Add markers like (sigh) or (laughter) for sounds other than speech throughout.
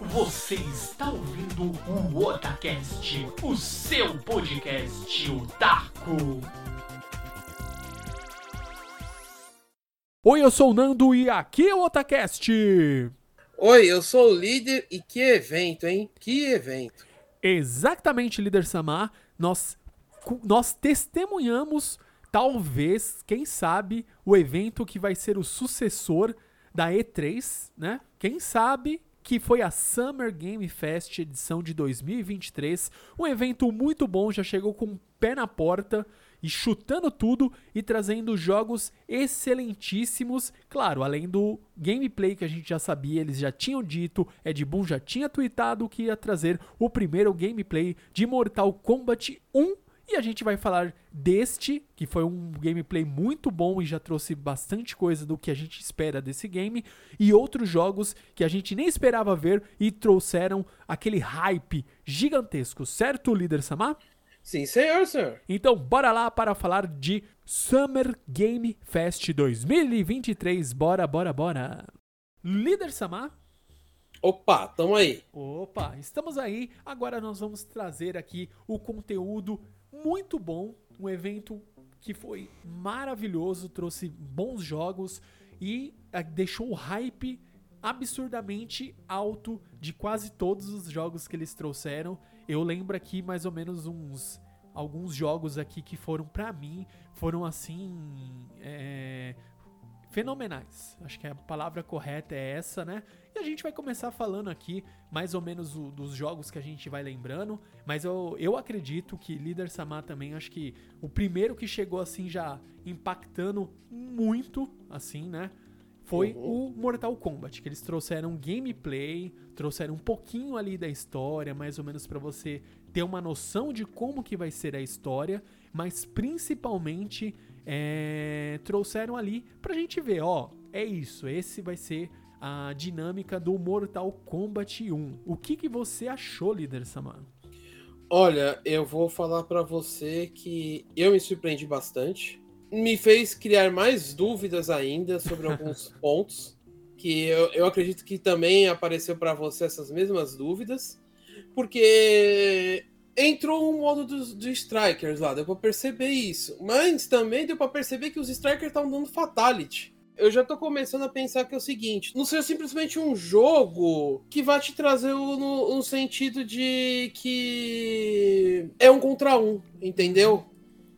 Você está ouvindo o Otacast, o seu podcast otaku. Oi, eu sou o Nando e aqui é o Otacast. Oi, eu sou o líder e que evento, hein? Que evento. Exatamente, líder Samar. Nós, nós testemunhamos, talvez, quem sabe, o evento que vai ser o sucessor da E3, né? Quem sabe que foi a Summer Game Fest edição de 2023. Um evento muito bom, já chegou com o pé na porta e chutando tudo e trazendo jogos excelentíssimos. Claro, além do gameplay que a gente já sabia, eles já tinham dito, Ed Boon já tinha tweetado que ia trazer o primeiro gameplay de Mortal Kombat 1 e a gente vai falar deste, que foi um gameplay muito bom e já trouxe bastante coisa do que a gente espera desse game, e outros jogos que a gente nem esperava ver e trouxeram aquele hype gigantesco, certo, líder Samar? Sim, senhor, senhor. Então, bora lá para falar de Summer Game Fest 2023. Bora, bora, bora. Líder Samar? Opa, tamo aí. Opa, estamos aí. Agora nós vamos trazer aqui o conteúdo muito bom, um evento que foi maravilhoso, trouxe bons jogos e eh, deixou o hype absurdamente alto de quase todos os jogos que eles trouxeram. Eu lembro aqui mais ou menos uns alguns jogos aqui que foram para mim foram assim é, fenomenais. Acho que a palavra correta é essa, né? E a gente vai começar falando aqui mais ou menos o, dos jogos que a gente vai lembrando, mas eu, eu acredito que Líder Samar também, acho que o primeiro que chegou assim já impactando muito, assim, né? Foi uhum. o Mortal Kombat, que eles trouxeram gameplay, trouxeram um pouquinho ali da história, mais ou menos para você ter uma noção de como que vai ser a história, mas principalmente é, trouxeram ali pra gente ver, ó, é isso, esse vai ser a dinâmica do Mortal Kombat 1. O que, que você achou, líder Saman? Olha, eu vou falar para você que eu me surpreendi bastante. Me fez criar mais dúvidas ainda sobre alguns (laughs) pontos que eu, eu acredito que também apareceu para você essas mesmas dúvidas, porque entrou um modo dos, strikers lá, deu pra perceber isso. Mas também deu pra perceber que os strikers estavam dando fatality. Eu já tô começando a pensar que é o seguinte: não seja simplesmente um jogo que vai te trazer no sentido de que é um contra um, entendeu?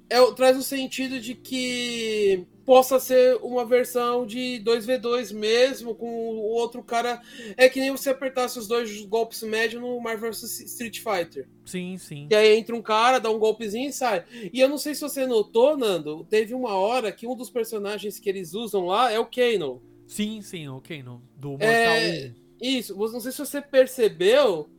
É, traz o sentido de que possa ser uma versão de 2v2 mesmo, com o outro cara. É que nem você apertasse os dois golpes médios no Marvel vs Street Fighter. Sim, sim. E aí entra um cara, dá um golpezinho e sai. E eu não sei se você notou, Nando, teve uma hora que um dos personagens que eles usam lá é o Kano. Sim, sim, o Kano. Do Mortal é... Isso, não sei se você percebeu,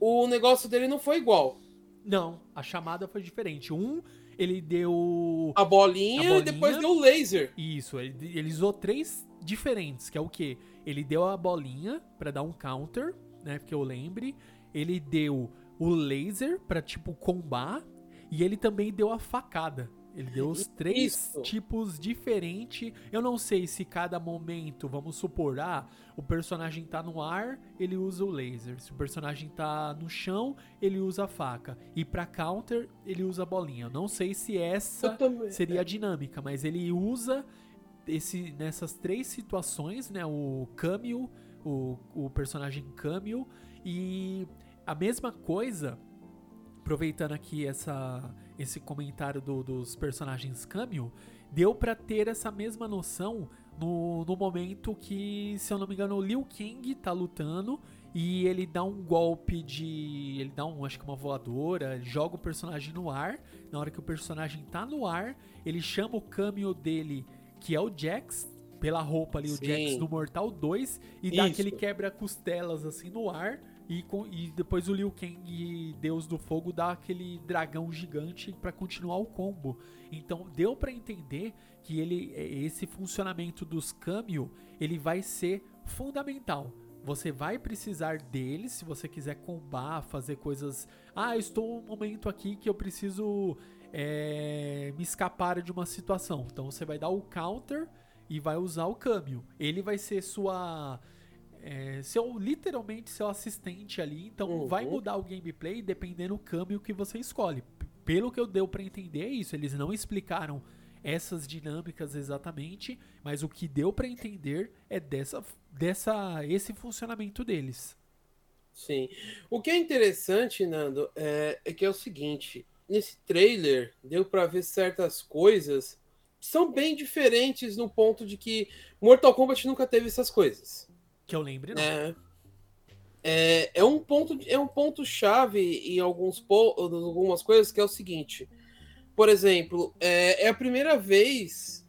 o negócio dele não foi igual. Não, a chamada foi diferente. Um ele deu. A bolinha, a bolinha, e depois deu o laser. Isso, ele, ele usou três diferentes, que é o que? Ele deu a bolinha para dar um counter, né? Porque eu lembre. Ele deu o laser para tipo combar. E ele também deu a facada. Ele deu os três Isso. tipos diferentes. Eu não sei se cada momento, vamos supor, ah, o personagem tá no ar, ele usa o laser. Se o personagem tá no chão, ele usa a faca. E para counter, ele usa a bolinha. Eu não sei se essa seria a dinâmica, mas ele usa esse nessas três situações, né? O Camille, o, o personagem Camille e a mesma coisa, aproveitando aqui essa esse comentário do, dos personagens Cameo, deu para ter essa mesma noção no, no momento que, se eu não me engano, o Liu Kang tá lutando e ele dá um golpe de. Ele dá um, acho que uma voadora, joga o personagem no ar. Na hora que o personagem tá no ar, ele chama o cameo dele, que é o Jax, pela roupa ali, Sim. o Jax do Mortal 2, e Isso. dá aquele quebra-costelas assim no ar. E, com, e depois o Liu Kang, Deus do Fogo, dá aquele dragão gigante para continuar o combo. Então deu para entender que ele, é, esse funcionamento dos Cameo, ele vai ser fundamental. Você vai precisar dele se você quiser combar, fazer coisas. Ah, estou num momento aqui que eu preciso é, me escapar de uma situação. Então você vai dar o counter e vai usar o Cameo. Ele vai ser sua é, seu literalmente seu assistente ali, então Uhum. vai mudar o gameplay dependendo do câmbio que você escolhe. Pelo que eu deu pra entender é isso, eles não explicaram essas dinâmicas exatamente, mas o que deu pra entender é dessa dessa esse funcionamento deles. Sim. O que é interessante, Nando, é, é que é o seguinte: nesse trailer deu pra ver certas coisas que são bem diferentes no ponto de que Mortal Kombat nunca teve essas coisas. Que eu lembre, não. né? É, é um ponto é um ponto chave em alguns algumas coisas que é o seguinte. Por exemplo, é, é a primeira vez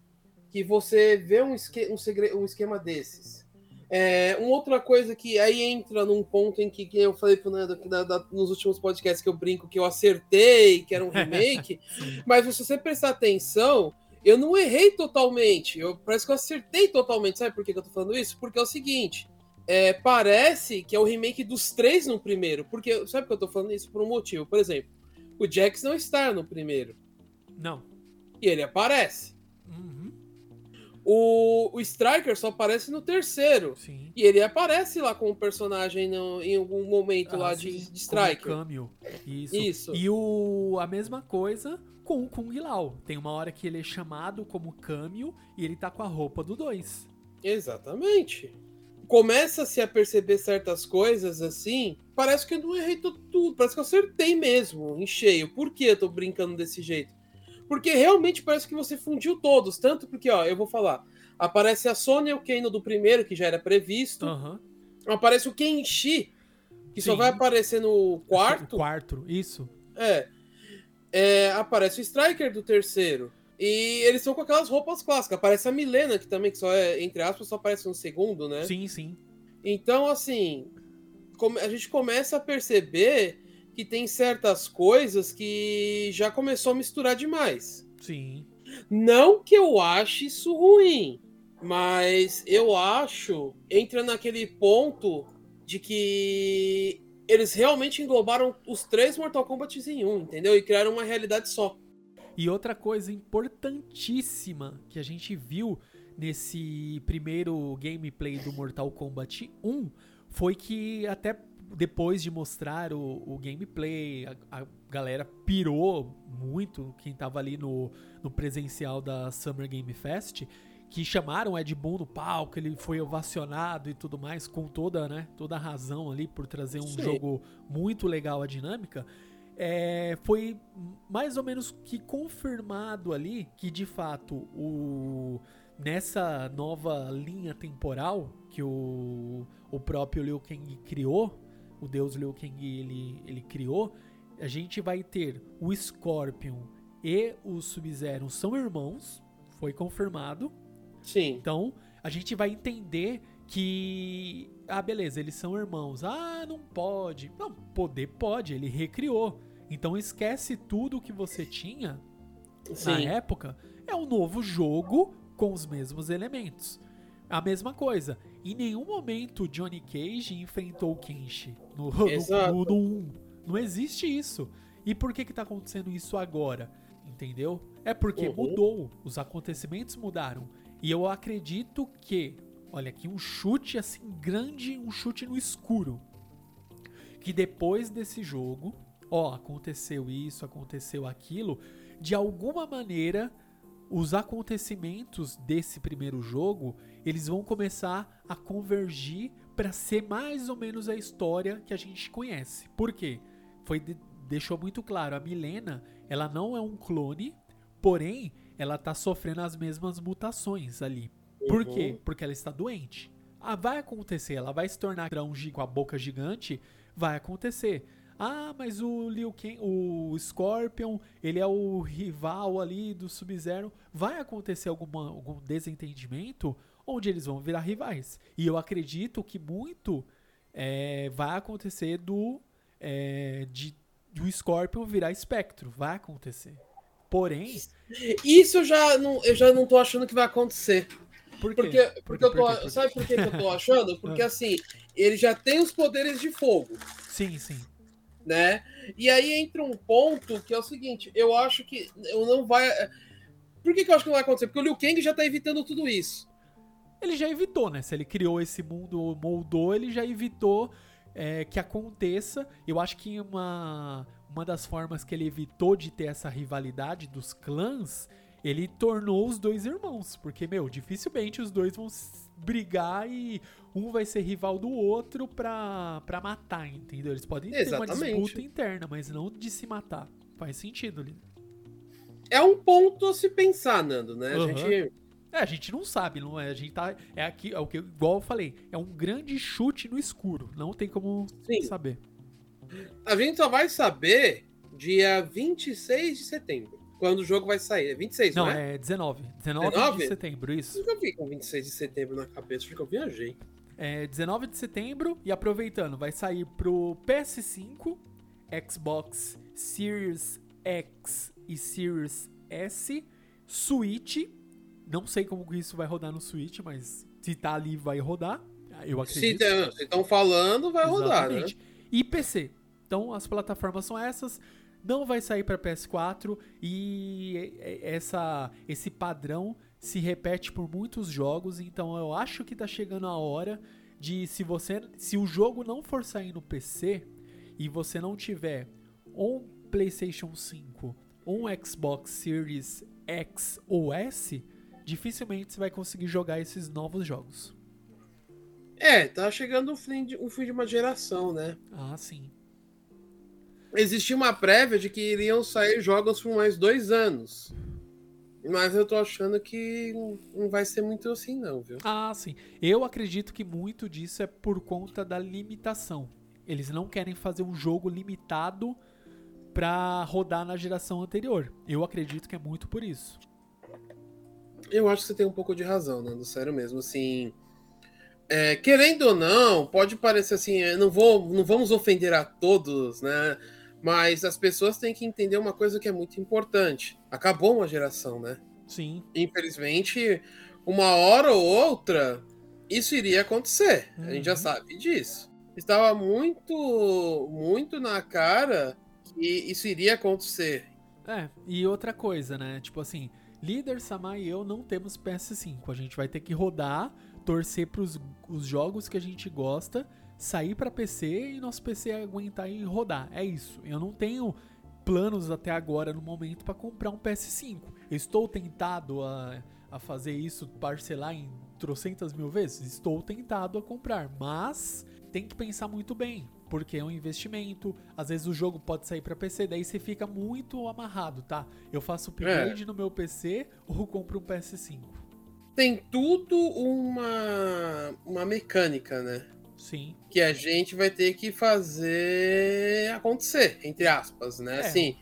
que você vê um, esque- um, segre- um esquema desses. É, uma outra coisa que aí entra num ponto em que, que eu falei pro Nando na- da- nos últimos podcasts que eu brinco que eu acertei, que era um (laughs) remake, mas se você prestar atenção, eu não errei totalmente. Eu, parece que eu acertei totalmente. Sabe por que, que eu tô falando isso? Porque é o seguinte: é, parece que é o remake dos três no primeiro. Porque, sabe por que eu tô falando isso? Por um motivo. Por exemplo, o Jax não está no primeiro. Não. E ele aparece. Uhum, O, o Striker só aparece no terceiro. sim. E ele aparece lá com o personagem no- em algum momento Ah, lá sim, de, de Striker. câmbio. Isso. Isso. E o, a mesma coisa com o Kung Lao. Tem uma hora que ele é chamado como câmbio e ele tá com a roupa do 2. Exatamente. Começa-se a perceber certas coisas assim. Parece que eu não errei tu- tudo. Parece que eu acertei mesmo, em cheio. Por que eu tô brincando desse jeito? Porque realmente parece que você fundiu todos. Tanto porque, ó, eu vou falar. Aparece a Sônia e o Kano do primeiro, que já era previsto. Aham. Aparece o Kenshi, que só Sim. vai aparecer no (laughs) quarto. O quarto, isso. É. É, Aparece o Striker do terceiro. E eles estão com aquelas roupas clássicas. Aparece a Milena, que também, que só é, entre aspas, só aparece no segundo, né? Sim, sim. Então, assim, a gente começa a perceber que tem certas coisas que já começou a misturar demais. Sim. Não que eu ache isso ruim, mas eu acho entra naquele ponto de que eles realmente englobaram os três Mortal Kombat em um, entendeu? E criaram uma realidade só. E outra coisa importantíssima que a gente viu nesse primeiro gameplay do Mortal Kombat 1 foi que até depois de mostrar o, o gameplay, a, a galera pirou muito, quem tava ali no, no presencial da Summer Game Fest, que chamaram o Ed Boon no palco, ele foi ovacionado e tudo mais, com toda, né, toda a razão ali por trazer um Sim. jogo muito legal a dinâmica. É, foi mais ou menos que confirmado ali que de fato o nessa nova linha temporal que o, o próprio Liu Kang criou, o deus Liu Kang ele, ele criou, a gente vai ter o Scorpion e o Sub-Zero são irmãos, foi confirmado. Sim. Então, a gente vai entender que. Ah, beleza, eles são irmãos. Ah, não pode. Não, poder pode, ele recriou. Então esquece tudo que você tinha na Sim. época. É um novo jogo com os mesmos elementos. A mesma coisa. Em nenhum momento o Johnny Cage enfrentou o Kenshi no, (laughs) no, no, no 1. Não existe isso. E por que que tá acontecendo isso agora? Entendeu? É porque Uhum. mudou. Os acontecimentos mudaram. E eu acredito que, olha aqui, um chute assim grande, um chute no escuro. Que depois desse jogo, ó, aconteceu isso, aconteceu aquilo, de alguma maneira os acontecimentos desse primeiro jogo, eles vão começar a convergir para ser mais ou menos a história que a gente conhece. Por quê? Foi de- deixou muito claro, a Milena, ela não é um clone, porém, ela tá sofrendo as mesmas mutações ali. Por Uhum. quê? Porque ela está doente. Ah, vai acontecer, ela vai se tornar um com a boca gigante, vai acontecer. Ah, mas o Liu Kang, o Scorpion, ele é o rival ali do Sub-Zero. Vai acontecer alguma, algum desentendimento onde eles vão virar rivais. E eu acredito que muito é, vai acontecer do é, de, do Scorpion virar Spectro. Vai acontecer. Porém, Isso eu já não, eu já não tô achando que vai acontecer. por quê? Porque, Por porque eu tô, sabe por que, que eu tô achando? (laughs) Porque assim, ele já tem os poderes de fogo, Sim, sim. Né? E aí entra um ponto que é o seguinte, eu acho que eu não vai. Por que, que eu acho que não vai acontecer? Porque o Liu Kang já tá evitando tudo isso. ele já evitou, né? Se ele criou esse mundo, moldou, ele já evitou é, que aconteça. Eu acho que uma, uma das formas que ele evitou de ter essa rivalidade dos clãs, ele tornou os dois irmãos. Porque, meu, dificilmente os dois vão brigar e um vai ser rival do outro pra, pra matar, entendeu? Eles podem ter Exatamente. uma disputa interna, mas não de se matar. Faz sentido, Lino. É um ponto a se pensar, Nando, né? A Uhum. gente. É, a gente não sabe, não é? A gente tá. É aqui, é o que, igual eu falei, é um grande chute no escuro. Não tem como Sim. saber. A gente só vai saber dia 26 de setembro. Quando o jogo vai sair. É 26, não, Não, é? é 19. 19, 19? de setembro, isso. Eu vi com 26 de setembro na cabeça, acho que eu viajei. É 19 de setembro e aproveitando, vai sair pro PS5, Xbox Series X e Series S, Switch. Não sei como isso vai rodar no Switch, mas se tá ali vai rodar. Eu Se acredito. estão falando, vai rodar, né? Exatamente. E PC. Então as plataformas são essas. Não vai sair para PS4 e essa, esse padrão se repete por muitos jogos. Então eu acho que tá chegando a hora de se você, se o jogo não for sair no PC e você não tiver um PlayStation 5 ou um Xbox Series X ou S, dificilmente você vai conseguir jogar esses novos jogos. É, tá chegando o fim, de, o fim de uma geração, né? Ah, sim. Existia uma prévia de que iriam sair jogos por mais dois anos. Mas eu tô achando que não vai ser muito assim, não, viu? Ah, sim. Eu acredito que muito disso é por conta da limitação. Eles não querem fazer um jogo limitado pra rodar na geração anterior. Eu acredito que é muito por isso. Eu acho que você tem um pouco de razão, Nando, sério mesmo. Assim, é, querendo ou não, pode parecer assim, é, não, vou, não vamos ofender a todos, né? Mas as pessoas têm que entender uma coisa que é muito importante. Acabou uma geração, né? Sim. Infelizmente, uma hora ou outra, isso iria acontecer. A gente já Uhum. sabe disso. Estava muito, muito na cara que isso iria acontecer. É, e outra coisa, né? Tipo assim, líder, Samar e eu não temos PS5. A gente vai ter que rodar, torcer pros os jogos que a gente gosta, sair pra PC e nosso PC aguentar e rodar. É isso. Eu não tenho planos até agora no momento pra comprar um PS5. Eu estou tentado a, a fazer isso, parcelar em trocentas mil vezes? Estou tentado a comprar, mas tem que pensar muito bem, porque é um investimento. Às vezes o jogo pode sair pra PC, daí você fica muito amarrado, tá? Eu faço upgrade no meu PC ou compro um PS5. Tem tudo uma, uma mecânica, né? Sim. que a gente vai ter que fazer acontecer, entre aspas, né? É. Assim,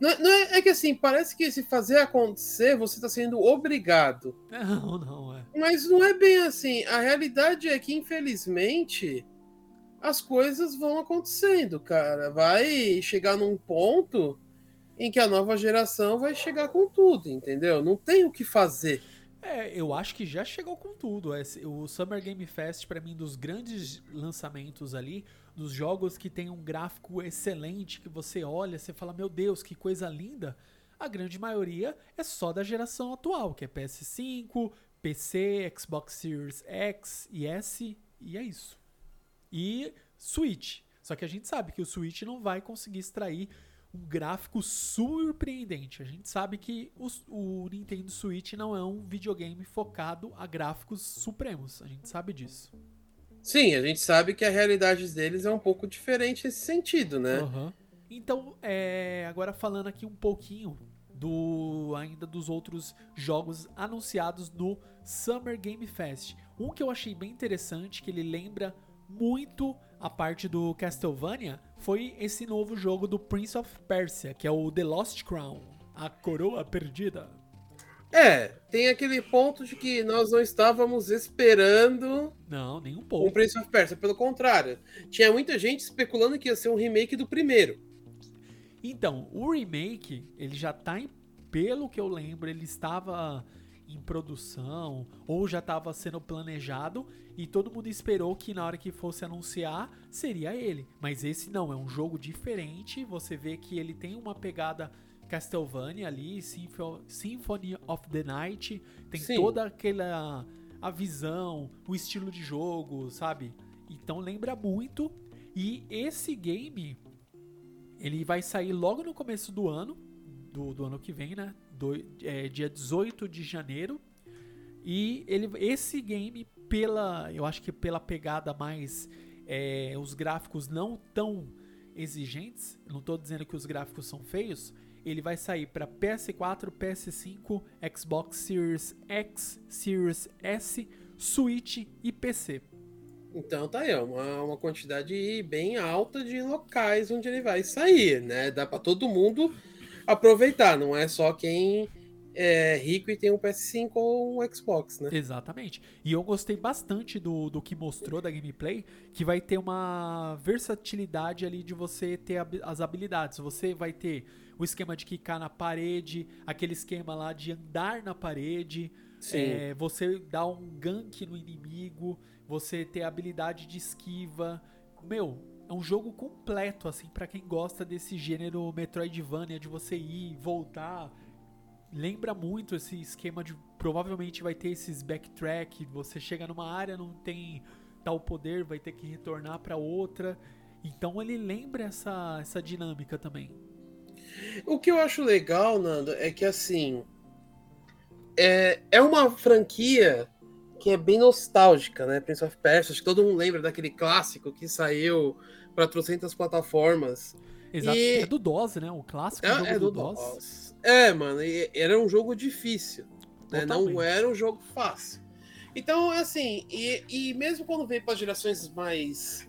não, não é, é que assim, parece que se fazer acontecer, você está sendo obrigado. Não, não, é. Mas não é bem assim. A realidade é que, infelizmente, as coisas vão acontecendo, cara. Vai chegar num ponto em que a nova geração vai chegar com tudo, entendeu? Não tem o que fazer. É, eu acho que já chegou com tudo. Esse- O Summer Game Fest, pra mim, dos grandes lançamentos ali, dos jogos que tem um gráfico excelente, que você olha, você fala, meu Deus, que coisa linda. A grande maioria é só da geração atual, que é PS5, PC, Xbox Series X e S, e é isso. E Switch. Só que a gente sabe que o Switch não vai conseguir extrair um gráfico surpreendente. A gente sabe que o, o Nintendo Switch não é um videogame focado a gráficos supremos. A gente sabe disso. Sim, a gente sabe que a realidade deles é um pouco diferente nesse sentido, né? Aham. Então, é, agora falando aqui um pouquinho do ainda dos outros jogos anunciados no Summer Game Fest. Um que eu achei bem interessante, que ele lembra muito a parte do Castlevania, foi esse novo jogo do Prince of Persia, que é o The Lost Crown, a coroa perdida. É, tem aquele ponto de que nós não estávamos esperando Não, nem um um pouco. Prince of Persia, pelo contrário. Tinha muita gente especulando que ia ser um remake do primeiro. Então, o remake, ele já tá em, pelo que eu lembro, ele estava em produção ou já estava sendo planejado e todo mundo esperou que na hora que fosse anunciar seria ele. Mas esse não, é um jogo diferente. Você vê que ele tem uma pegada Castlevania ali, Sympho- Symphony of the Night, tem Sim. toda aquela a visão, o estilo de jogo, sabe? Então lembra muito. E esse game, ele vai sair logo no começo do ano, do, do ano que vem, né? Do, é, dia 18 de janeiro. E ele, esse game, pela, eu acho que pela pegada mais, é, os gráficos não tão exigentes, não estou dizendo que os gráficos são feios, ele vai sair para PS4, PS5, Xbox Series X, Series S, Switch e PC. Então tá aí, uma, uma quantidade bem alta de locais onde ele vai sair, né? Dá para todo mundo aproveitar, não é só quem é rico e tem um PS5 ou um Xbox, né? Exatamente. E eu gostei bastante do, do que mostrou da gameplay, que vai ter uma versatilidade ali de você ter as habilidades. Você vai ter o esquema de quicar na parede, aquele esquema lá de andar na parede, é, você dar um gank no inimigo, você ter habilidade de esquiva. Meu, é um jogo completo, assim, para quem gosta desse gênero Metroidvania, de você ir, voltar. Lembra muito esse esquema de. Provavelmente vai ter esses backtrack. Você chega numa área, não tem tal poder, vai ter que retornar para outra. Então ele lembra essa, essa dinâmica também. O que eu acho legal, Nando, é que assim. É, é uma franquia que é bem nostálgica, né? Prince of Persia, acho que todo mundo lembra daquele clássico que saiu para trocentas plataformas. Exato, e... é do DOS, né? O clássico é, é do, do DOS. DOS. É, mano, era um jogo difícil, né? Não era um jogo fácil. Então, assim, e, e mesmo quando veio para gerações mais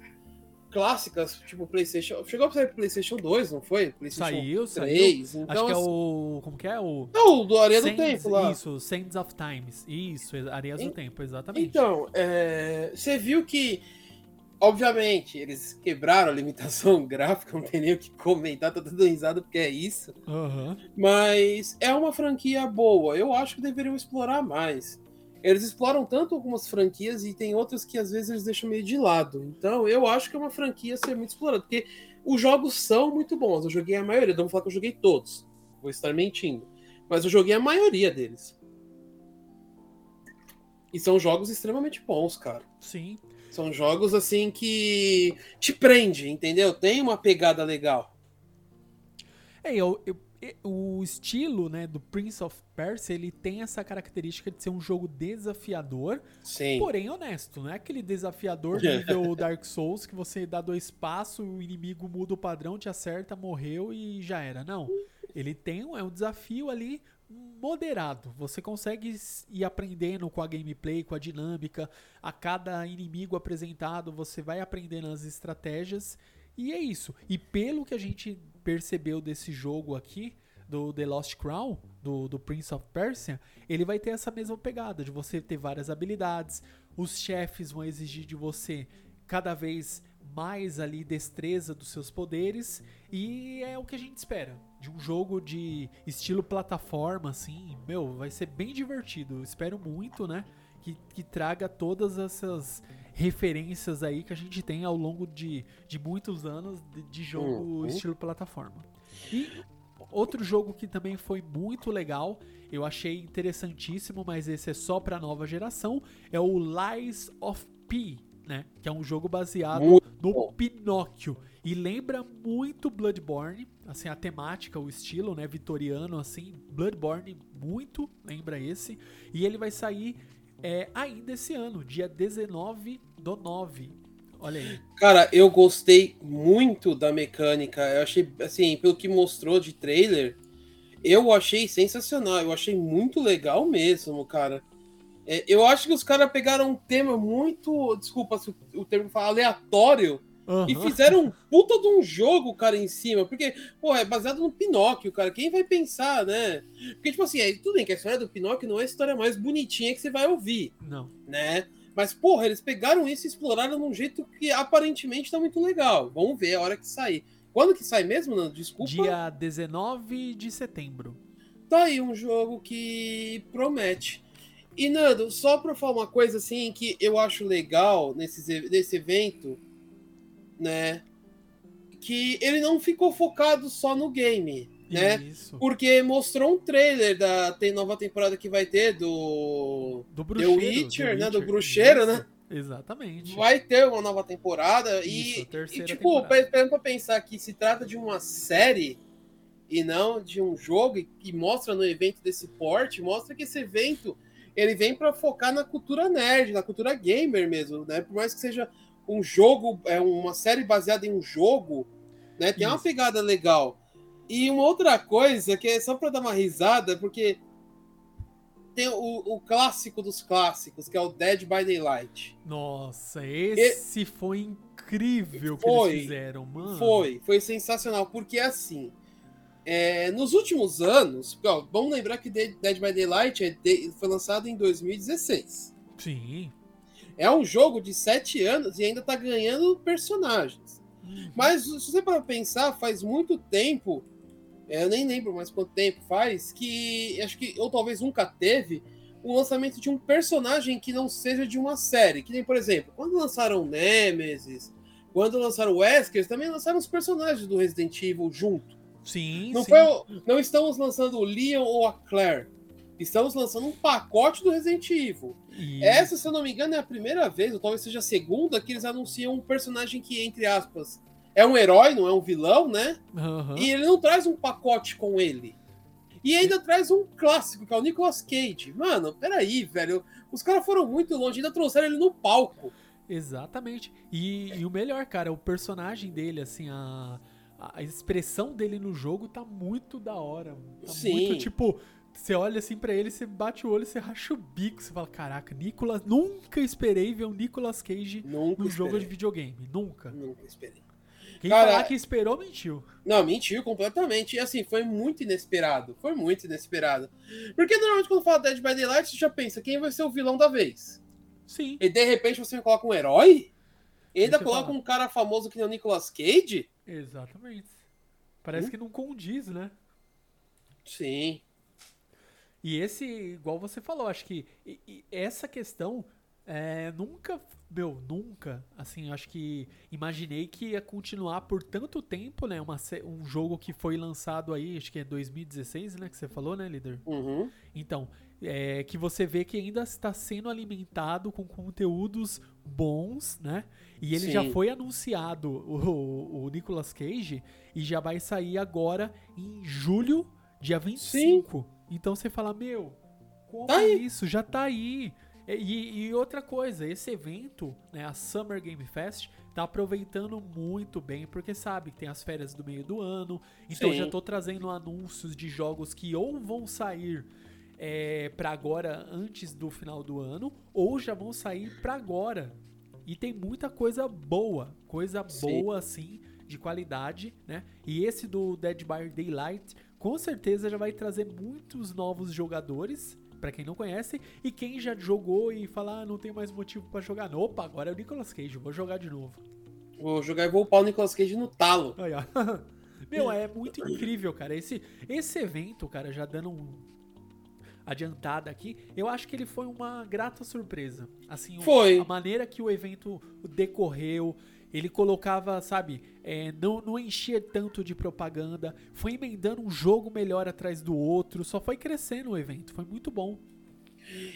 clássicas, tipo PlayStation. Chegou a sair pro PlayStation 2, não foi? PlayStation saiu, 3. Saiu. Então, Acho que é assim o. Como que é? O. Não, do Areia do Tempo lá. Isso, Sands of Times. Isso, Areias do Tempo, exatamente. Então, é, você viu que. Obviamente, eles quebraram a limitação (laughs) gráfica, não tem nem o que comentar, tô dando risada porque é isso. Uhum. Mas é uma franquia boa, eu acho que deveriam explorar mais eles exploram tanto algumas franquias e tem outras que às vezes eles deixam meio de lado. Então eu acho que é uma franquia a ser muito explorada, porque os jogos são muito bons. Eu joguei a maioria, não vou falar que eu joguei todos, vou estar mentindo. Mas eu joguei a maioria deles. E são jogos extremamente bons, cara. Sim. São jogos assim que te prende, entendeu? Tem uma pegada legal. É, eu, eu o estilo né, do Prince of Persia ele tem essa característica de ser um jogo desafiador, Sim. porém honesto. Não é aquele desafiador (laughs) nível Dark Souls que você dá dois passos, o inimigo muda o padrão, te acerta, morreu e já era. Não. Ele tem um, é um desafio ali moderado. Você consegue ir aprendendo com a gameplay, com a dinâmica. A cada inimigo apresentado, você vai aprendendo as estratégias. E é isso. E pelo que a gente percebeu desse jogo aqui, do The Lost Crown, do, do Prince of Persia, ele vai ter essa mesma pegada de você ter várias habilidades, os chefes vão exigir de você cada vez mais ali destreza dos seus poderes e é o que a gente espera de um jogo de estilo plataforma assim, meu, vai ser bem divertido. espero muito, né, que, que traga todas essas referências aí que a gente tem ao longo de, de muitos anos de, de jogo uhum. estilo plataforma. E outro jogo que também foi muito legal, eu achei interessantíssimo, mas esse é só para nova geração, é o Lies of P, né? Que é um jogo baseado muito no bom. Pinóquio e lembra muito Bloodborne, assim a temática, o estilo, né, vitoriano assim, Bloodborne muito lembra esse, e ele vai sair é, ainda esse ano, dia 19 do 9. Olha aí. Cara, eu gostei muito da mecânica. Eu achei, assim, pelo que mostrou de trailer, eu achei sensacional. Eu achei muito legal mesmo, cara. É, eu acho que os caras pegaram um tema muito. Desculpa se o termo fala aleatório Uhum. E fizeram um puta de um jogo, cara, em cima. Porque, pô, é baseado no Pinóquio, cara. Quem vai pensar, né? Porque, tipo assim, é, tudo bem que a história do Pinóquio não é a história mais bonitinha que você vai ouvir. Não. Né? Mas, porra, eles pegaram isso e exploraram de um jeito que aparentemente tá muito legal. Vamos ver a hora que sair. Quando que sai mesmo, Nando? Desculpa. Dia 19 de setembro. Tá aí um jogo que promete. E, Nando, só pra falar uma coisa assim que eu acho legal nesse, nesse evento né? Que ele não ficou focado só no game. né? Isso. Porque mostrou um trailer da tem nova temporada que vai ter do Do The bruxeiro. Witcher, né? Do bruxeiro, Isso, né? Exatamente. Vai ter uma nova temporada Isso, e, e tipo, temporada. pra pensar que se trata de uma série e não de um jogo e, e mostra no evento desse porte, mostra que esse evento ele vem pra focar na cultura nerd, na cultura gamer mesmo, né? Por mais que seja um jogo, é uma série baseada em um jogo, né? Tem uma Isso. pegada legal. E uma outra coisa que é só pra dar uma risada, porque tem o, o clássico dos clássicos, que é o Dead by Daylight. Nossa, esse foi incrível que Foi. eles fizeram, mano. Foi, foi sensacional, porque assim, é, nos últimos anos, ó, vamos lembrar que Dead Dead by Daylight é de- foi lançado em 2016. Sim. É um jogo de sete anos e ainda tá ganhando personagens. Uhum. Mas se você para pensar, faz muito tempo, é, eu nem lembro mais quanto tempo faz, que acho que, ou talvez nunca teve, o lançamento de um personagem que não seja de uma série. Que nem, por exemplo, quando lançaram Nemesis, quando lançaram Wesker, também lançaram os personagens do Resident Evil junto. Sim, Não, sim. foi, não estamos lançando o Leon ou a Claire. Estamos lançando um pacote do Resident Evil. E- Essa, se eu não me engano, é a primeira vez, ou talvez seja a segunda, que eles anunciam um personagem que, entre aspas, é um herói, não é um vilão, né? Aham. E ele não traz um pacote com ele. E ainda traz um clássico, que é o Nicolas Cage. Mano, peraí, velho. Os caras foram muito longe, ainda trouxeram ele no palco. Exatamente. E, e o melhor, cara, o personagem dele, assim, a, a expressão dele no jogo tá muito da hora. Tá Sim. muito, tipo, você olha assim pra ele, você bate o olho, você racha o bico, você fala, caraca, Nicolas, nunca esperei ver o Nicolas Cage Nunca no jogo de videogame. Nunca. Nunca esperei. Quem Cara, falar que esperou, mentiu. Não, mentiu completamente. E assim, foi muito inesperado. Foi muito inesperado. Porque normalmente quando fala Dead by Daylight, você já pensa quem vai ser o vilão da vez. Sim. E de repente você coloca um herói? E ainda coloca um cara famoso que nem o Nicolas Cage? Exatamente. Parece Hum? que não condiz, né? Sim. E esse, igual você falou, acho que e- e essa questão é, nunca, meu, nunca, assim, acho que imaginei que ia continuar por tanto tempo, né? Uma, um jogo que foi lançado aí, acho que é 2016, né? Que você falou, né, líder? Uhum. Então, é, que você vê que ainda está sendo alimentado com conteúdos bons, né? E ele já Sim. foi anunciado, o, o Nicolas Cage, e já vai sair agora em julho, dia 25. Então você fala, meu, como Tá isso? Já tá aí. E, e outra coisa, esse evento, né, a Summer Game Fest, tá aproveitando muito bem, porque sabe que tem as férias do meio do ano. Então Sim. já tô trazendo anúncios de jogos que ou vão sair é, para agora antes do final do ano, ou já vão sair para agora. E tem muita coisa boa, coisa Sim. boa assim, de qualidade, né? E esse do Dead by Daylight, com certeza já vai trazer muitos novos jogadores, pra quem não conhece, e quem já jogou e fala, ah, não tem mais motivo pra jogar. Opa, agora é o Nicolas Cage, vou jogar de novo. Vou jogar e vou upar o Nicolas Cage no talo. Aí, ó. (laughs) Meu, é muito incrível, cara. Esse, esse evento, cara, já dando um adiantada aqui, eu acho que ele foi uma grata surpresa. Assim, Foi. a maneira que o evento decorreu, ele colocava, sabe, é, não, não enchia tanto de propaganda, foi emendando um jogo melhor atrás do outro, só foi crescendo o evento, foi muito bom.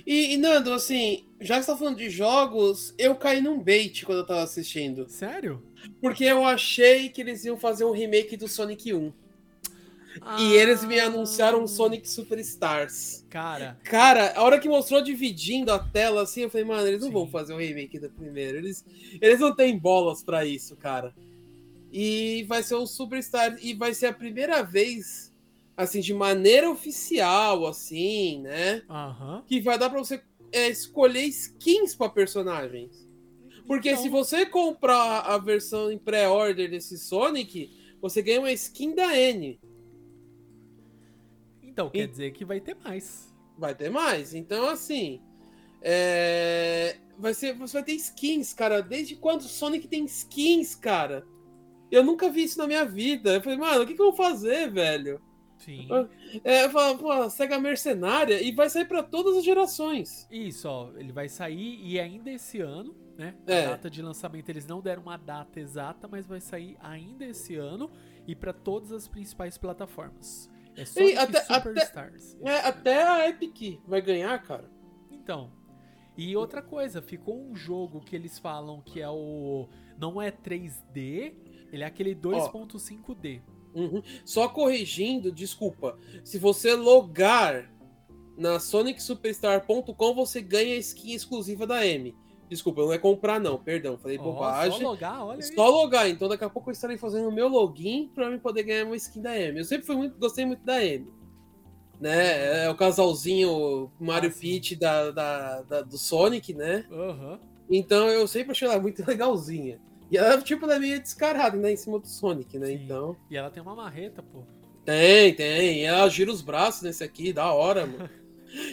E, e, Nando, assim, já que você tá falando de jogos, eu caí num bait quando eu tava assistindo. Sério? Porque eu achei que eles iam fazer um remake do Sonic 1. Ah. E eles me anunciaram Sonic Superstars. Cara, Cara, a hora que mostrou dividindo a tela assim, eu falei, mano, eles não Sim. vão fazer um remake do primeiro. Eles, eles não têm bolas pra isso, cara. E vai ser o Superstar. E vai ser a primeira vez, assim, de maneira oficial, assim, né? Que vai dar pra você é, escolher skins pra personagens. Porque Então- se você comprar a versão em pré-order desse Sonic, você ganha uma skin da N. Então, quer E- dizer que vai ter mais. Vai ter mais. Então, assim. é, Vai ser, você vai ter skins, cara. Desde quando o Sonic tem skins, cara? Eu nunca vi isso na minha vida. Eu falei, mano, o que, que eu vou fazer, velho? Sim. É, eu falo, pô, Sega Mercenária e vai sair pra todas as gerações. Isso, ó, ele vai sair e ainda esse ano, né? A É. data de lançamento eles não deram uma data exata, mas vai sair ainda esse ano e para todas as principais plataformas. É Sonic até- até- Superstars. É, até a Epic vai ganhar, cara. Então. E outra coisa, ficou um jogo que eles falam que é o. Não é 3D, ele é aquele 2.5D. Uhum. Só corrigindo, desculpa. Se você logar na sonicsuperstar.com, você ganha a skin exclusiva da M. Desculpa, não é comprar não, perdão, falei Ó, bobagem. Só logar, olha aí. Só logar, então daqui a pouco eu estarei fazendo o meu login pra mim poder ganhar uma skin da M. Eu sempre fui muito, gostei muito da M. Né? É o casalzinho Mario. Peach da, da- da- do Sonic, né? Aham. Então eu sempre achei ela muito (laughs) legalzinha. E ela, tipo, ela é meio descarada, né? Em cima do Sonic, né? Sim. Então. E ela tem uma marreta, pô. Tem, tem. Ela gira os braços nesse aqui, da hora, mano. (laughs)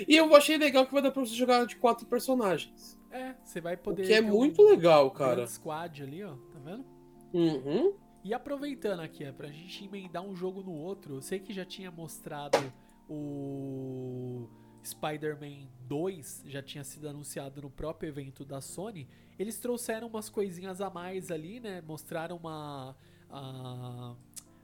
E eu achei legal que vai dar pra você jogar de quatro personagens. É, você vai O poder. que é ter um muito legal, cara. squad ali, ó. Tá vendo? Uhum. E aproveitando aqui, é, pra gente emendar um jogo no outro, eu sei que já tinha mostrado o Spider-Man 2, já tinha sido anunciado no próprio evento da Sony. Eles trouxeram umas coisinhas a mais ali, né? Mostraram uma. A,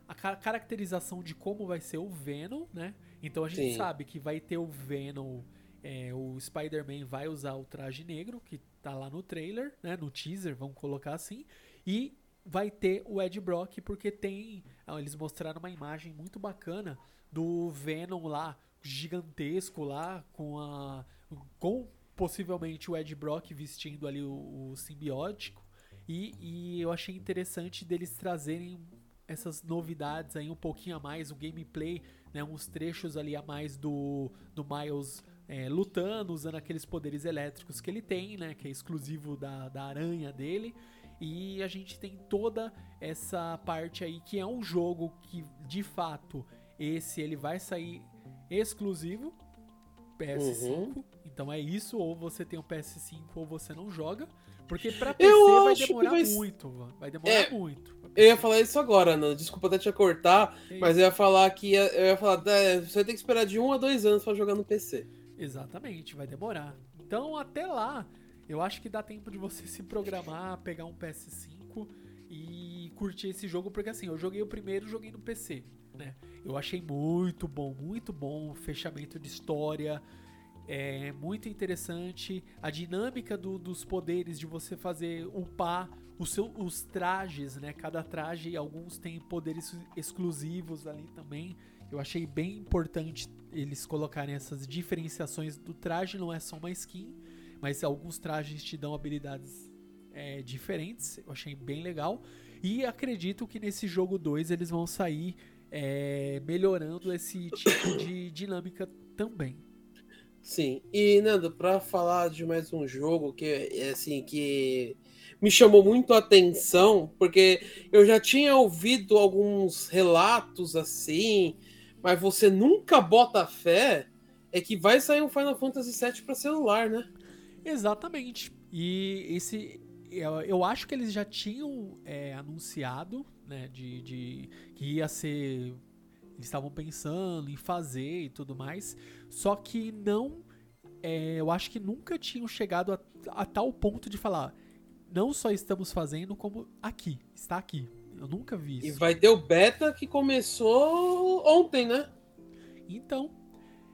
a ca- caracterização de como vai ser o Venom, né? Então a gente Sim. sabe que vai ter o Venom. É, o Spider-Man vai usar o traje negro, que tá lá no trailer, né? No teaser, vamos colocar assim. E vai ter o Ed Brock, porque tem. Eles mostraram uma imagem muito bacana do Venom lá, gigantesco lá, com a. com possivelmente o Ed Brock vestindo ali o, o simbiótico. E, e eu achei interessante deles trazerem essas novidades aí um pouquinho a mais, o gameplay, né, uns trechos ali a mais do, do Miles é, lutando, usando aqueles poderes elétricos que ele tem, né, que é exclusivo da, da aranha dele. E a gente tem toda essa parte aí que é um jogo que, de fato, esse ele vai sair exclusivo PS5. Uhum. Então é isso, ou você tem um PS5 ou você não joga. Porque pra PC Eu vai demorar vai- muito, va- vai demorar É, muito. Eu ia falar isso agora, Nando. Desculpa até te cortar, É mas eu ia falar que ia- eu ia falar, "É, você vai ter que esperar de um a dois anos pra jogar no PC. Exatamente, vai demorar. Então até lá, eu acho que dá tempo de você (laughs) se programar, pegar um PS5 e curtir esse jogo, porque assim, eu joguei o primeiro, joguei no PC, né? Eu achei muito bom, muito bom, o fechamento de história, é muito interessante, a dinâmica do- dos poderes de você fazer upar o seu- os trajes, né? Cada traje, alguns têm poderes exclusivos ali também. Eu achei bem importante eles colocarem essas diferenciações do traje, não é só uma skin, mas alguns trajes te dão habilidades é, diferentes. Eu achei bem legal. E acredito que nesse jogo 2 eles vão sair é, melhorando esse tipo de dinâmica também. Sim. E, Nando, pra falar de mais um jogo que é assim, que me chamou muito a atenção, porque eu já tinha ouvido alguns relatos assim, mas você nunca bota fé, é que vai sair um Final Fantasy VII pra celular, né? Exatamente. E esse. Eu, eu acho que eles já tinham é, anunciado, né, de, de que ia ser. Eles estavam pensando em fazer e tudo mais. Só que não. é, eu acho que nunca tinham chegado a, a tal ponto de falar. Não só estamos fazendo, como aqui. Está aqui. Eu nunca vi E isso. vai ter o beta que começou ontem, né? Então,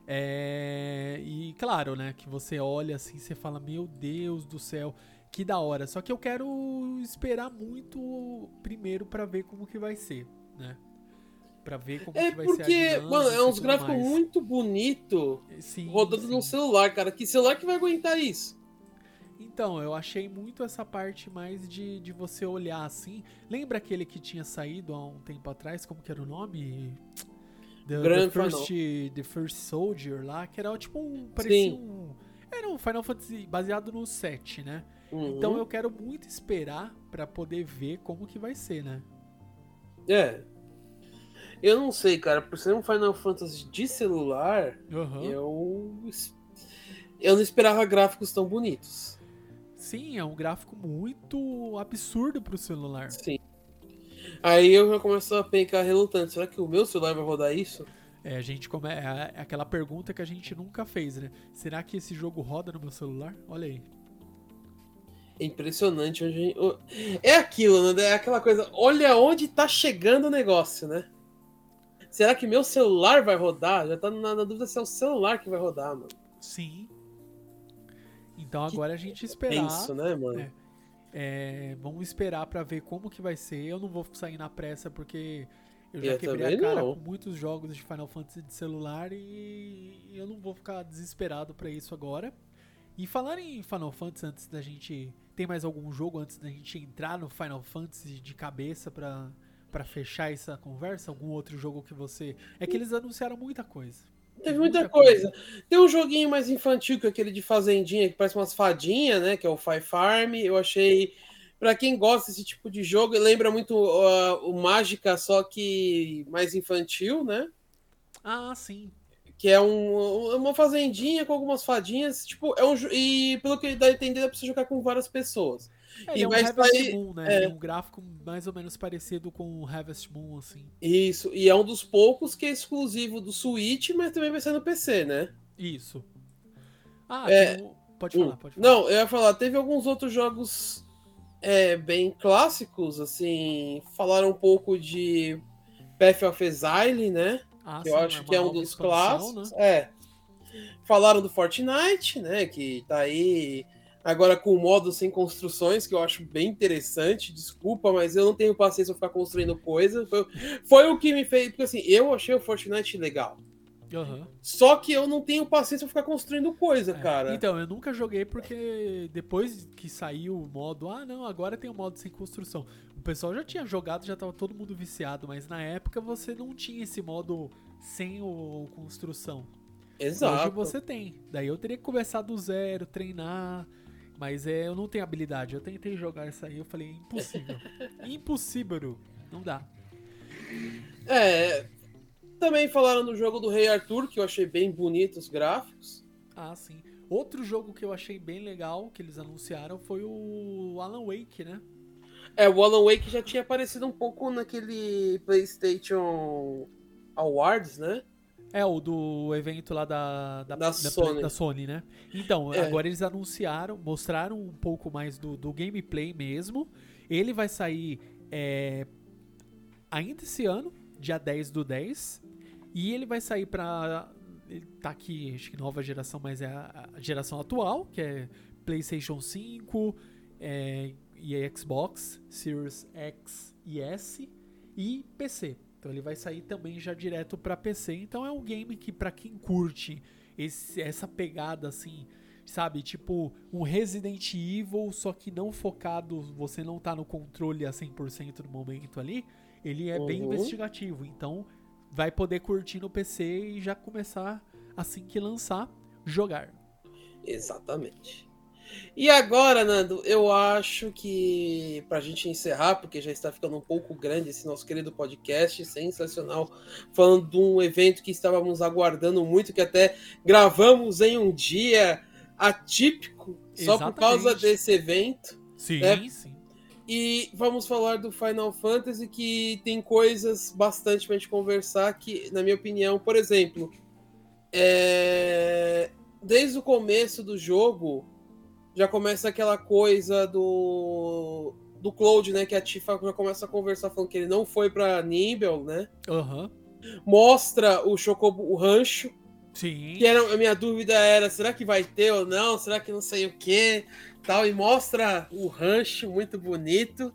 é, e claro, né, que você olha assim, você fala, meu Deus do céu, que da hora. Só que eu quero esperar muito primeiro pra ver como que vai ser, né? Pra ver como É que vai ser a porque, mano, é e uns gráficos mais. muito bonito Sim, rodando sim. no celular, cara. Que celular que vai aguentar isso? Então, eu achei muito essa parte mais de, de você olhar assim. Lembra aquele que tinha saído há um tempo atrás? Como que era o nome? The, the, Grand First, Final. the First Soldier lá, que era tipo um. Parecia Sim. um. Era um Final Fantasy baseado no 7, né? Uhum. Então eu quero muito esperar pra poder ver como que vai ser, né? É. Eu não sei, cara. Por ser um Final Fantasy de celular, Aham. eu. Eu não esperava gráficos tão bonitos. Sim, é um gráfico muito absurdo pro celular. Sim. Aí eu já começo a pencar relutante. Será que o meu celular vai rodar isso? É, a gente come... é é aquela pergunta que a gente nunca fez, né? Será que esse jogo roda no meu celular? Olha aí. É impressionante. É aquilo, né? É aquela coisa. Olha onde tá chegando o negócio, né? Será que meu celular vai rodar? Já tá na dúvida se é o celular que vai rodar, mano. Sim. Então agora a gente esperar. Isso, né, mano? É. É, vamos esperar para ver como que vai ser. Eu não vou sair na pressa porque eu já Eu quebrei a cara não. com muitos jogos de Final Fantasy de celular e eu não vou ficar desesperado pra isso agora. E falar em Final Fantasy antes da gente, tem mais algum jogo antes da gente entrar no Final Fantasy de cabeça pra para fechar essa conversa? Algum outro jogo que você É que eles anunciaram muita coisa. Teve muita coisa. Tem um joguinho mais infantil que é aquele de fazendinha que parece umas fadinhas, né? Que é o Fire Farm. Eu achei. Pra quem gosta desse tipo de jogo, lembra muito uh, o Mágica, só que mais infantil, né? Ah, sim. Que é um, uma fazendinha com algumas fadinhas. Tipo, é um. E pelo que dá a entender, dá pra você jogar com várias pessoas. É, E é um vai sair- Moon, né? é. É um gráfico mais ou menos parecido com o Harvest Moon, assim. Isso. E é um dos poucos que é exclusivo do Switch, mas também vai ser no PC, né? Isso. Ah, É, tem o- pode falar, Hum. pode falar. Não, eu ia falar, teve alguns outros jogos é, bem clássicos, assim, falaram um pouco de Path of Exile, né? Ah, Que eu sim, acho uma que é um dos expansão, clássicos. né? É. Falaram do Fortnite, né? Que tá aí agora com o modo sem construções, que eu acho bem interessante. Desculpa, mas eu não tenho paciência pra ficar construindo coisa. Foi, foi o que me fez. Porque assim, eu achei o Fortnite legal. Aham. Só que eu não tenho paciência pra ficar construindo coisa, É, cara. Então, eu nunca joguei porque depois que saiu o modo, ah, não, agora tem o modo sem construção. O pessoal já tinha jogado, já tava todo mundo viciado, mas na época você não tinha esse modo sem o construção. Exato. Hoje você tem. Daí eu teria que começar do zero, treinar. Mas é, eu não tenho habilidade. Eu tentei jogar isso aí, eu falei, impossível. (laughs) impossível. Não dá. É. Também falaram do jogo do Rei Arthur, que eu achei bem bonito os gráficos. Ah, sim. Outro jogo que eu achei bem legal que eles anunciaram foi o Alan Wake, né? É, o Alan Wake já tinha aparecido um pouco naquele PlayStation Awards, né? É, o do evento lá da, da, Da Sony. da Sony, né? Então, É. agora eles anunciaram, mostraram um pouco mais do, do gameplay mesmo. Ele vai sair é, ainda esse ano, dia 10 do 10. E ele vai sair pra. Ele tá aqui, acho que nova geração, mas é a, a geração atual, que é PlayStation 5 é, e Xbox, Series X e S e PC. Então ele vai sair também já direto pra PC. Então é um game que pra quem curte esse- essa pegada assim, sabe, tipo um Resident Evil, só que não focado, você não tá no controle a 100% no momento ali, ele é bem Uhum. investigativo. Então vai poder curtir no PC e já começar assim que lançar jogar. Exatamente. E agora, Nando, eu acho que pra gente encerrar, porque já está ficando um pouco grande esse nosso querido podcast, sensacional, falando de um evento que estávamos aguardando muito, que até gravamos em um dia atípico, só por causa desse evento. Sim, É. sim. E vamos falar do Final Fantasy, que tem coisas bastante pra gente conversar, que, na minha opinião, por exemplo, é, desde o começo do jogo, já começa aquela coisa do do Cloud, né, que a Tifa já começa a conversar falando que ele não foi pra Nibel, né? Aham. Mostra o Chocobo, o rancho, Sim. que era, a minha dúvida era, será que vai ter ou não? Será que não sei o que? Tal, e mostra o rancho muito bonito.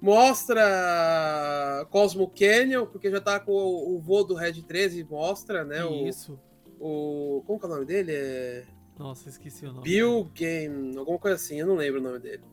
Mostra Cosmo Canyon, porque já tá com o, o voo do Red 13, mostra, né? O, Isso. o. Como que é o nome dele? É. Nossa, esqueci o nome. Bill Game, alguma coisa assim, eu não lembro o nome dele.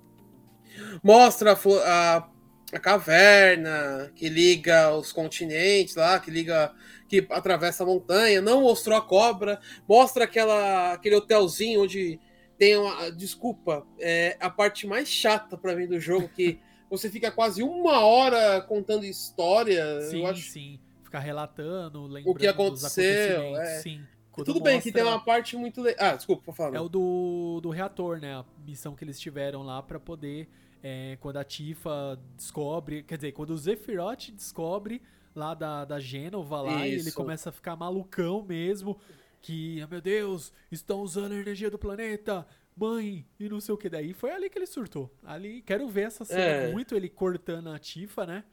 Mostra a, a, a caverna que liga os continentes lá, que liga. que atravessa a montanha. Não mostrou a cobra. Mostra aquela, aquele hotelzinho onde tem uma. Desculpa, é a parte mais chata pra mim do jogo, que (laughs) você fica quase uma hora contando história. Sim, eu acho. sim. Ficar relatando, lembrando que aconteceu, é. Sim. Tudo bem que tem uma parte muito. le- Ah, desculpa, vou falar. É o do, do reator, né? A missão que eles tiveram lá pra poder. é, quando a Tifa descobre. Quer dizer, quando o Zephyroth descobre lá da, da Gênova lá e ele Isso. começa a ficar malucão mesmo. Que, ah, meu Deus, estão usando a energia do planeta. mãe, e não sei o que. Daí foi ali que ele surtou. Ali, quero ver essa cena É. muito, ele cortando a Tifa, né?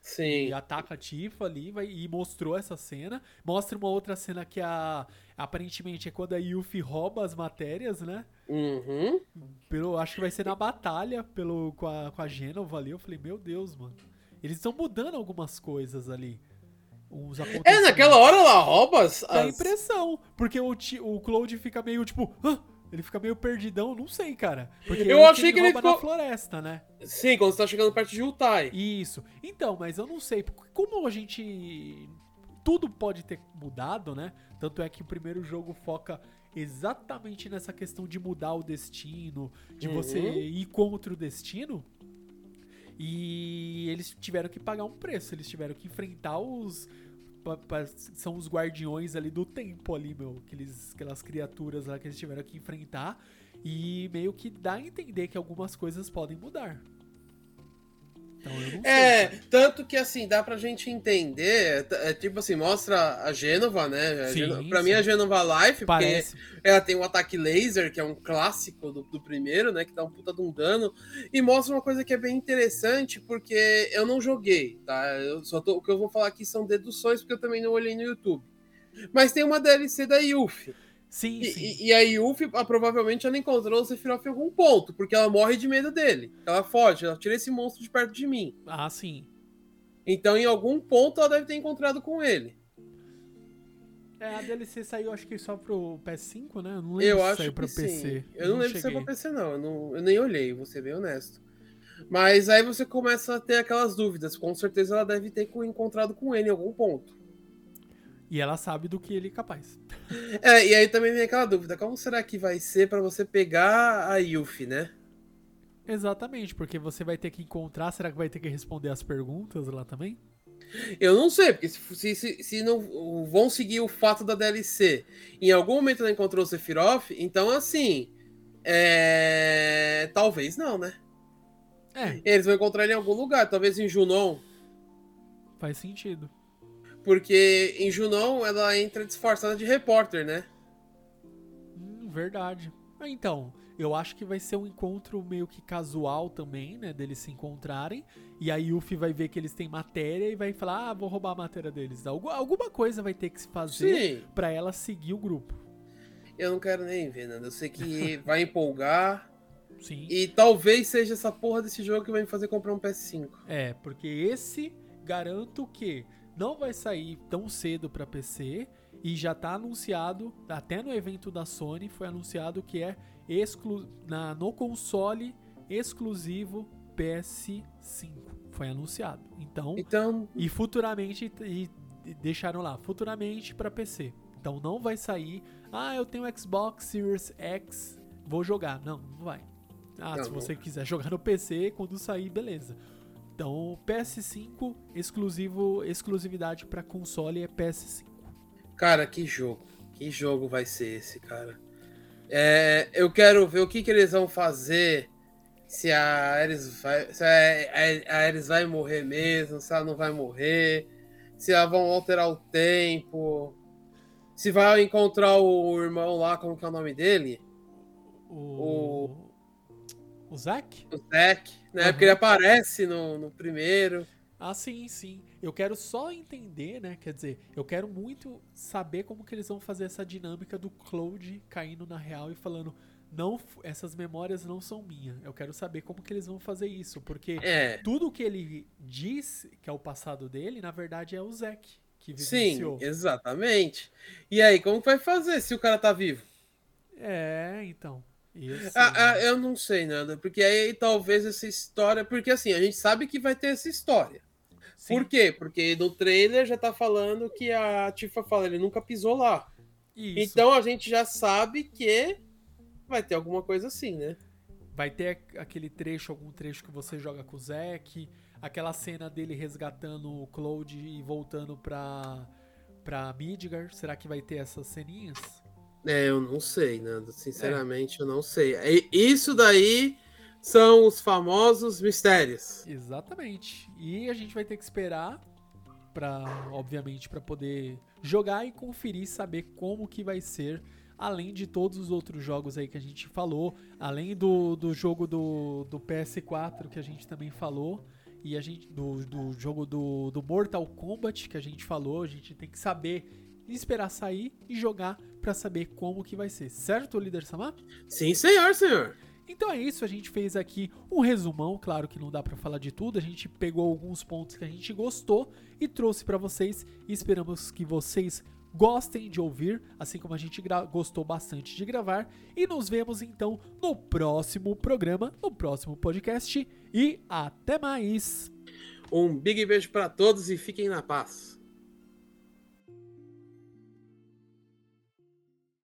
Sim. E ataca a Tifa ali vai, e mostrou essa cena. Mostra uma outra cena que a. Aparentemente é quando a Yuffie rouba as matérias, né? Uhum. Pelo, acho que vai ser na batalha pelo, com, a, com a Genova ali. Eu falei, meu Deus, mano. Eles estão mudando algumas coisas ali. É, naquela hora ela rouba as. Dá impressão. Porque o, o Cloud fica meio tipo. "Hã?" Ele fica meio perdidão, não sei, cara. Porque Eu achei que ele rouba ficou- na floresta, né? Sim, quando você tá chegando perto de Utai. Isso. Então, mas eu não sei. Como a gente. Tudo pode ter mudado, né? Tanto é que o primeiro jogo foca exatamente nessa questão de mudar o destino, de Uhum. você ir contra o destino. E eles tiveram que pagar um preço, eles tiveram que enfrentar os. pa- pa- São os guardiões ali do tempo ali, meu. Aqueles, aquelas criaturas lá que eles tiveram que enfrentar. E meio que dá a entender que algumas coisas podem mudar. Então eu não sei. É, tanto que assim, dá pra gente entender, é, é, tipo assim, mostra a Gênova, né? A Sim, Gênova- pra sim. mim a Gênova Life, Parece. porque ela tem um ataque laser, que é um clássico do, do primeiro, né? Que dá um puta de um dano. E mostra uma coisa que é bem interessante, porque eu não joguei, tá? Eu só tô, o que eu vou falar aqui são deduções, porque eu também não olhei no YouTube. Mas tem uma DLC da Yuffie. Sim, E, sim. e- e a Yuffie ah, provavelmente ela encontrou o Sephiroth em algum ponto, porque ela morre de medo dele. Ela foge, ela tira esse monstro de perto de mim. Ah, sim. Então, em algum ponto, ela deve ter encontrado com ele. É, a DLC saiu acho que só pro PS5, né? Eu não lembro Eu se acho saiu que pra sim. PC. Eu não, lembro se é cheguei. pra PC, não. Eu, não. eu nem olhei, vou ser bem honesto. Mas aí você começa a ter aquelas dúvidas. Com certeza ela deve ter co- encontrado com ele em algum ponto. E ela sabe do que ele é capaz. (laughs) É, e aí também vem aquela dúvida. Como será que vai ser pra você pegar a Yuffie, né? Exatamente, porque você vai ter que encontrar. Será que vai ter que responder as perguntas lá também? Eu não sei, porque se, se, se- se não vão seguir o fato da DLC, em algum momento ela encontrou o Sephiroth, então assim. É... Talvez não, né? É, Eles vão encontrar ele em algum lugar, talvez em Junon. faz sentido. Porque em Junon ela entra disfarçada de repórter, né? Hum, verdade. Ah, Então, eu acho que vai ser um encontro meio que casual também, né? Deles se encontrarem. E a Yuffie vai ver que eles têm matéria e vai falar: Ah, vou roubar a matéria deles. Algu- alguma coisa vai ter que se fazer pra ela seguir o grupo. eu não quero nem ver, Nando. Eu sei que (laughs) vai empolgar. Sim. E talvez seja essa porra desse jogo que vai me fazer comprar um PS5. É, porque esse garanto que não vai sair tão cedo pra PC e já tá anunciado, até no evento da Sony foi anunciado que é exclu na, no console exclusivo PS5. Foi anunciado. Então, Então, e futuramente e, e deixaram lá, futuramente pra PC. Então não vai sair, ah, eu tenho Xbox Series X, vou jogar. Não, não vai. Ah, Não, se não. você quiser jogar no PC, quando sair, beleza. Então, PS5 exclusivo, exclusividade pra console é PS5. cara, que jogo. Que jogo vai ser esse, cara? É, eu quero ver o que, que eles vão fazer. Se a Ares vai, se a, a Ares vai morrer mesmo, se ela não vai morrer. Se elas vão alterar o tempo. Se vai encontrar o irmão lá, como que é o nome dele? O o Zack? O Zack, né? Uhum. Porque ele aparece no, no primeiro. Ah, sim, sim. Eu quero só entender, né? Quer dizer, eu quero muito saber como que eles vão fazer essa dinâmica do Cloud caindo na real e falando, não, essas memórias não são minhas. Eu quero saber como que eles vão fazer isso, porque É. tudo que ele diz que é o passado dele, na verdade é o Zack que Sim, vivenciou. exatamente. E aí, como que vai fazer se o cara tá vivo? É, então. Ah, ah, eu não sei, Nanda, porque aí talvez essa história. Porque assim, a gente sabe que vai ter essa história. Sim, Por quê? Porque no trailer já tá falando que a Tifa fala, ele nunca pisou lá. isso. Então a gente já sabe que vai ter alguma coisa assim, né? Vai ter aquele trecho, algum trecho que você joga com o Zack, aquela cena dele resgatando o Cloud e voltando pra, pra Midgar. Será que vai ter essas ceninhas? É, eu não sei, Nanda. Sinceramente, eu não sei. E- Isso daí são os famosos mistérios. Exatamente. E a gente vai ter que esperar para, obviamente, para poder jogar e conferir, saber como que vai ser além de todos os outros jogos aí que a gente falou, além do, do jogo do, do PS4 que a gente também falou, e a gente do, do jogo do, do Mortal Kombat que a gente falou, a gente tem que saber esperar sair e jogar para saber como que vai ser, certo, líder Samar? Sim, senhor, senhor. Então é isso, a gente fez aqui um resumão, claro que não dá para falar de tudo, a gente pegou alguns pontos que a gente gostou e trouxe para vocês esperamos que vocês gostem de ouvir, assim como a gente gostou bastante de gravar. E nos vemos então no próximo programa, no próximo podcast. E até mais! Um big beijo para todos e fiquem na paz.